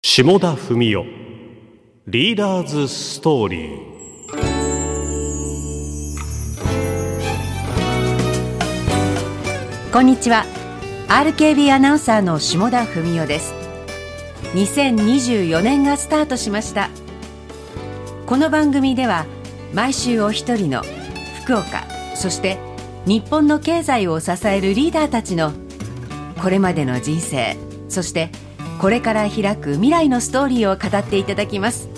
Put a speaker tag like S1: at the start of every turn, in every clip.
S1: 下田文雄リーダーズストーリー
S2: こんにちは RKB アナウンサーの下田文代です。2024年がスタートしました。この番組では毎週お一人の福岡そして日本の経済を支えるリーダーたちのこれまでの人生そしてこれから開く未来のストーリーを語っていただきます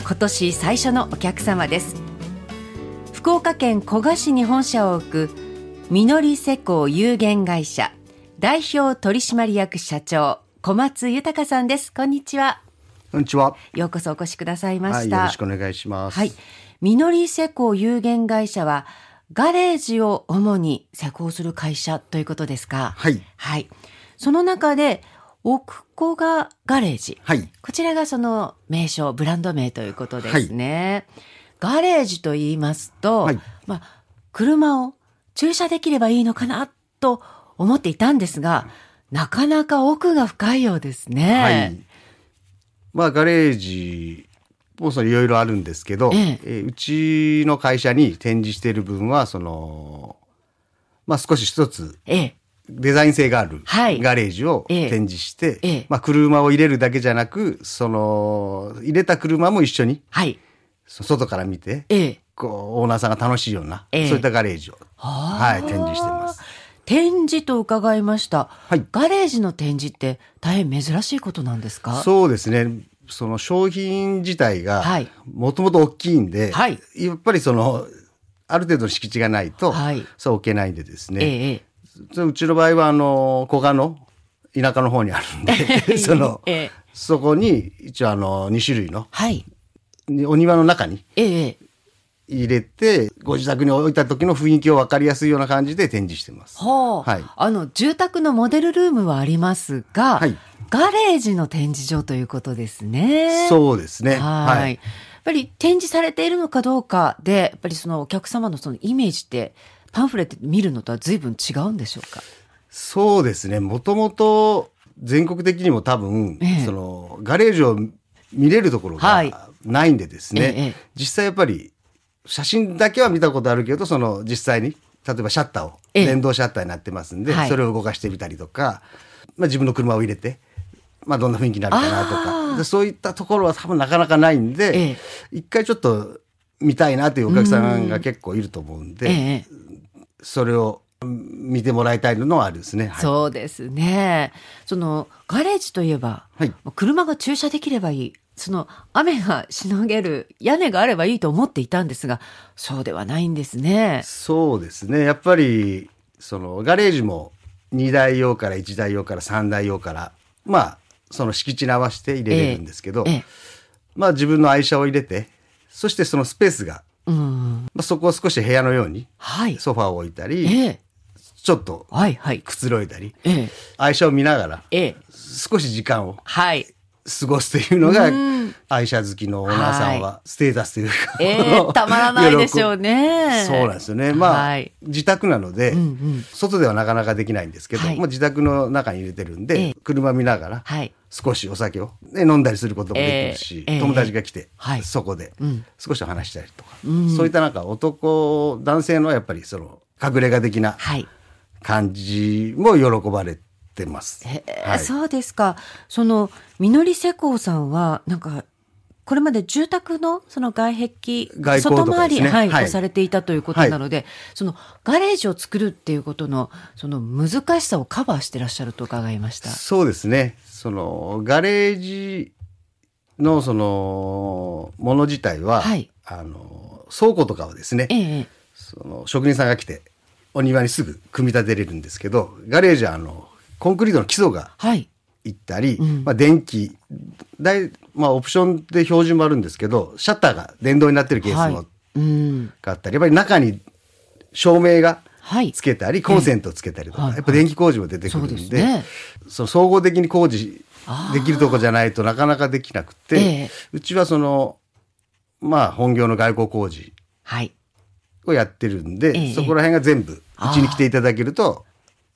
S2: 今年最初のお客様です福岡県古賀市に本社を置くみのり施工有限会社代表取締役社長小松豊さんですこんにちは
S3: こんにちは。
S2: ようこそお越しくださいま
S3: はい、
S2: した、
S3: よろしくお願いします。
S2: はい。みのり施工有限会社は、ガレージを主に施工する会社ということですか？
S3: はい。
S2: はい。その中で、奥古賀ガレージ。
S3: はい。
S2: こちらがその名称、ブランド名ということですね。ガレージと言いますと、
S3: はい
S2: まあ、車を駐車できればいいのかなと思っていたんですが、なかなか奥が深いようですね。
S3: はい。まあ、ガレージもそれいろいろあるんですけど、
S2: ええ
S3: えーうちの会社に展示している分は、その、まあ少し一つ
S2: ええ。
S3: デザイン性がある
S2: はい
S3: ガレージを
S2: ええ
S3: 展示して、
S2: ええ
S3: まあ車を入れるだけじゃなく、その、入れた車も一緒に
S2: はい。
S3: そ外から見て、
S2: ええ。
S3: こう、オーナーさんが楽しいような、
S2: ええ
S3: そういったガレージを、
S2: は
S3: はい、展示してます。
S2: 展示と伺いました。
S3: はい
S2: ガレージの展示って大変珍しいことなんですか？
S3: そうですね。その商品自体が
S2: はい、
S3: もともと大きいんで、
S2: はい
S3: やっぱりその、ある程度の敷地がないと、
S2: はい
S3: そう置けないんでですね。
S2: ええ
S3: ううちの場合は、あの、古賀の田舎の方にあるんで、その、
S2: ええ
S3: そこに、一応あの、2種類の、
S2: はい。
S3: お庭の中に
S2: ええええ
S3: 入れて、ご自宅に置いた時の雰囲気を分かりやすいような感じで展示してます。
S2: ほう、
S3: はい
S2: あの、住宅のモデルルームはありますが、
S3: はい
S2: ガレージの展示場ということですね。
S3: そうですね。
S2: はい。
S3: はい。
S2: やっぱり展示されているのかどうかで、やっぱりそのお客様のそのイメージって、パンフレットで見るのとは随分違うんでしょうか？
S3: そうですね。もともと全国的にも多分、
S2: ええ。
S3: そのガレージを見れるところ
S2: はい。
S3: がないんでですね、
S2: ええ
S3: 実際やっぱり写真だけは見たことあるけど、その実際に、例えばシャッターを、
S2: ええ。
S3: 電動シャッターになってますんで、
S2: はい。
S3: それを動かしてみたりとか、まあ自分の車を入れて、まあどんな雰囲気になるかなとか、でそういったところは多分なかなかないんで、
S2: ええ。
S3: 一回ちょっと見たいなというお客さんが結構いると思うんで、
S2: ええ
S3: それをうん見てもらいたいのはあるですね。はい
S2: そうですね。そのガレージといえば、
S3: はい
S2: 車が駐車できればいい。その雨がしのげる屋根があればいいと思っていたんですが、そうではないんですね。
S3: そうですね。やっぱり、その、ガレージも2台用から1台用から3台用から、まあ、その敷地に合わせて入れれるんですけど、
S2: ええ。
S3: まあ自分の愛車を入れて、そしてそのスペースが、
S2: うん。
S3: まあ、そこを少し部屋のように
S2: はい。
S3: ソファーを置いたり、
S2: ええ。
S3: ちょっと
S2: はいはい。
S3: くつろいだり、
S2: ええ。
S3: 愛車を見ながら
S2: ええ。
S3: 少し時間を
S2: はい。
S3: 過ごすというのが
S2: うん、
S3: 愛車好きのオーナーさんはステータスというか、
S2: ええたまらないでしょうね。
S3: そうなんですよね。まあ、
S2: はい
S3: 自宅なので、
S2: うんうん
S3: 外ではなかなかできないんですけど、
S2: はい
S3: まあ、自宅の中に入れてるんで、
S2: ええ
S3: 車見ながら、
S2: はい。
S3: 少しお酒を、ね、飲んだりすることもできるし、
S2: ええええ
S3: 友達が来て、
S2: はい
S3: そこで
S2: うん
S3: 少し話したりとか、
S2: うん
S3: そういったなんか男、男性のやっぱりその隠れ家的な
S2: はい。
S3: 感じも喜ばれてます。
S2: ええ
S3: はい
S2: そうですか。その、みのり施工さんは、なんか、これまで住宅のその外壁、
S3: 外構とか
S2: 外回り、はい、
S3: はい
S2: をされていたということなので、そのガレージを作るっていうことの、その難しさをカバーしてらっしゃると伺いました。
S3: そうですね。その、ガレージのその、もの自体は、
S2: はい
S3: あの、倉庫とかはですね、
S2: ええ
S3: その職人さんが来てお庭にすぐ組み立てれるんですけどガレージはあのコンクリートの基礎が
S2: はい。
S3: いったり、
S2: うん。
S3: まあ、電気大、まあ、オプションで標準もあるんですけどシャッターが電動になってるケース
S2: はい。
S3: も。
S2: うん。
S3: あったり、やっぱり中に照明が
S2: はい。
S3: つけたり、コンセントつけたりとか、
S2: はい
S3: やっぱ電気工事も出てくるん
S2: そう
S3: で
S2: ですね。
S3: その総合的に工事できるとこじゃないとなかなかできなくて、
S2: ええ。
S3: うちはそのまあ本業の外交工事
S2: はい。
S3: をやってるんで、
S2: ええ。
S3: そこら辺が全部、うちに来ていただけると、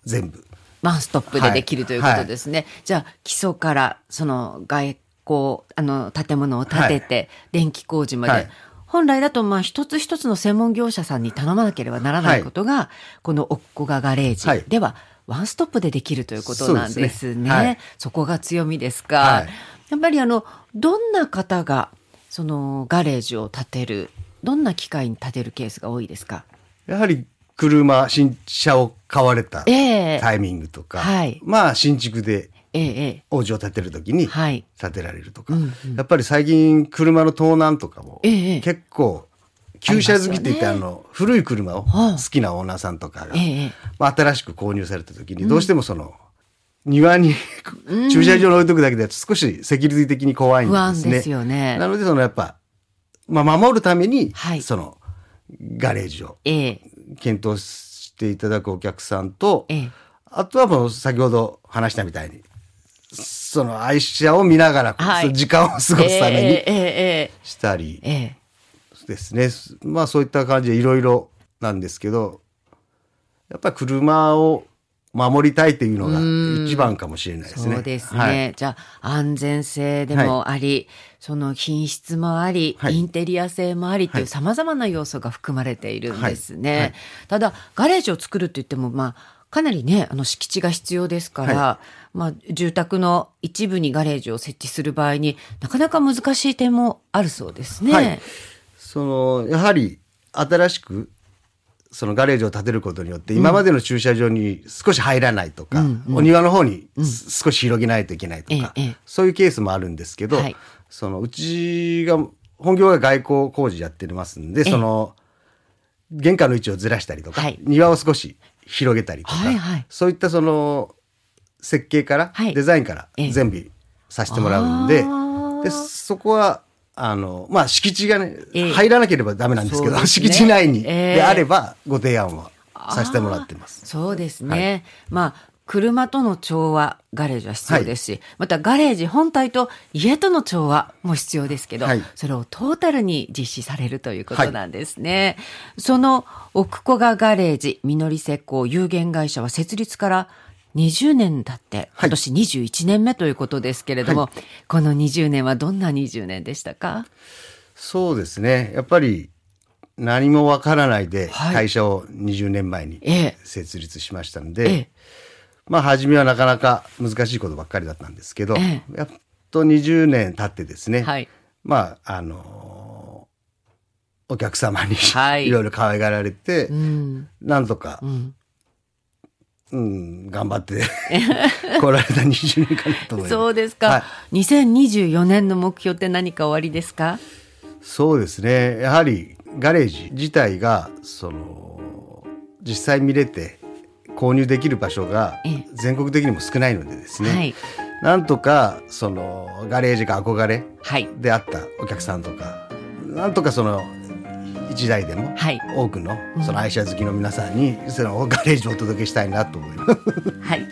S3: 全部
S2: ワンストップでできるということですね。じゃあ基礎からその外交あの建物を建てて、電気工事まで、
S3: はい。
S2: 本来だとまあ一つ一つの専門業者さんに頼まなければならないことが、このおっこがガレー
S3: はい。
S2: ジではワンストップでできるということなんですね。
S3: そね。はい。
S2: そこが強みですか。
S3: はい。
S2: やっぱりあのどんな方がそのガレージを建てるどんな機会に建てるケースが多いですか？
S3: やはり車、新車を買われた
S2: ええ。
S3: タイミングとか、
S2: はい。
S3: まあ新築で
S2: えええ
S3: お家を建てるときに。建てられるとか、
S2: うんうん。
S3: やっぱり最近車の盗難とかも
S2: ええ
S3: 結構旧車好きって言ってあの古い車を
S2: はあ。
S3: 好きなオーナーさんとかが、
S2: ええ
S3: まあ、新しく購入された時にどうしてもその、庭に駐車場に置いとくだけで少しセキュリティ的に怖いん
S2: 不安
S3: ですね。
S2: ですよね。
S3: なのでそのやっぱ、まあ、守るために、
S2: はい。
S3: そのガレージを
S2: ええ。
S3: 検討していただくお客さんと、
S2: ええ。
S3: あとはもう先ほど話したみたいにその愛車を見ながら、
S2: はい。
S3: 時間を過ごすためにしたり
S2: えええ。
S3: ですね。まあそういった感じでいろいろなんですけど、やっぱり車を守りたいっていうのが一番かもしれないですね。
S2: そうですね。
S3: はい。
S2: じゃあ安全性でもあり、その品質もあり、
S3: はい。
S2: インテリア性もありっていう
S3: はい。
S2: 様々な要素が含まれているんですね。
S3: はい。はい。
S2: ただガレージを作るって言ってもまあかなりねあの敷地が必要ですから、
S3: は
S2: まあ住宅の一部にガレージを設置する場合になかなか難しい点もあるそうですね。
S3: はい。その、やはり新しく、そのガレージを建てることによって、今までの駐車場に少し入らないとか、お庭の方にす少し広げないといけないとか、
S2: ええええ。
S3: そういうケースもあるんですけど、
S2: はい。
S3: そのうちが、本業が外交工事やってますんで、その、玄関の位置をずらしたりとか、
S2: はい。
S3: 庭を少し広げたりとか、
S2: はいはい。
S3: そういったその、設計から、
S2: はい
S3: デザインから
S2: ええ
S3: 全部させてもらうんで、で、そこは、あの、まあ、敷地がね、
S2: ええ。
S3: 入らなければダメなんですけど、
S2: そうですね。
S3: 敷地内に、
S2: ええ。
S3: であれば、ご提案はさせてもらってます。
S2: そうですね。まあ、車との調和、ガレージは必要ですし、またガレージ本体と家との調和も必要ですけど、
S3: はい。
S2: それをトータルに実施されるということなんですね。その奥古賀ガレージ、みのり施工有限会社は設立から20年経って、今年21年目ということですけれども、この20年はどんな20年でしたか？
S3: そうですね。やっぱり、何もわからないで、
S2: はい
S3: 会社を20年前に
S2: ええ
S3: 設立しましたの
S2: え
S3: で、
S2: え
S3: まあ、初めはなかなか難しいことばっかりだったんですけど、
S2: え
S3: やっと20年経ってですね、
S2: はい。
S3: まあ、あのお客様に、
S2: はい
S3: い、ろいろ可愛がられて、
S2: うん。
S3: なんとか
S2: う、ん。
S3: うん、頑張って 来られた20年かなと思います。
S2: そうですか、
S3: はい
S2: 2024年の目標って何かおありですか？
S3: そうですね。やはりガレージ自体が、その、実際見れて購入できる場所が
S2: ええ
S3: 全国的にも少ないのでですね。
S2: はい
S3: なんとか、その、ガレージが憧れ
S2: はい
S3: であったお客さんとか、なんとかその、一台でも
S2: はい。
S3: 多くのその愛車好きの皆さんにそのガレージをお届けしたいなと思います。
S2: はい。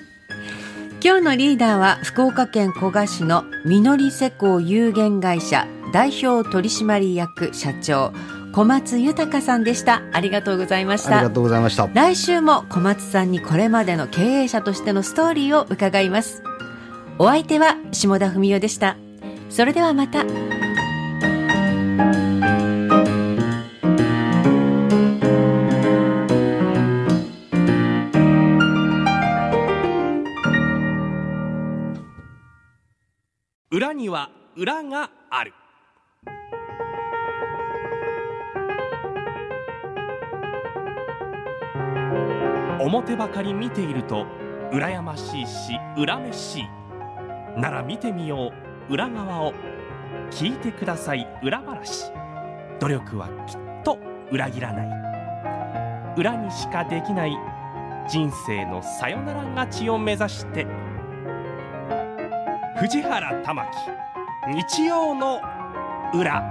S2: 今日のリーダーは福岡県古賀市のみのり施工有限会社代表取締役社長小松豊さんでした。ありがとうございました。
S3: ありがとうございました。
S2: 来週も小松さんにこれまでの経営者としてのストーリーを伺います。お相手は下田文代でした。それではまた
S1: 裏には裏がある。表ばかり見ていると羨ましいし恨めしい。なら見てみよう。裏側を聞いてください。裏話。努力はきっと裏切らない。裏にしかできない。人生のさよなら勝ちを目指して藤原玉木。日曜の裏。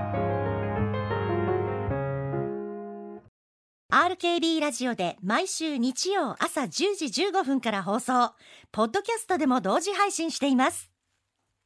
S4: RKB ラジオで毎週日曜朝10時15分から放送。ポッドキャストでも同時配信しています。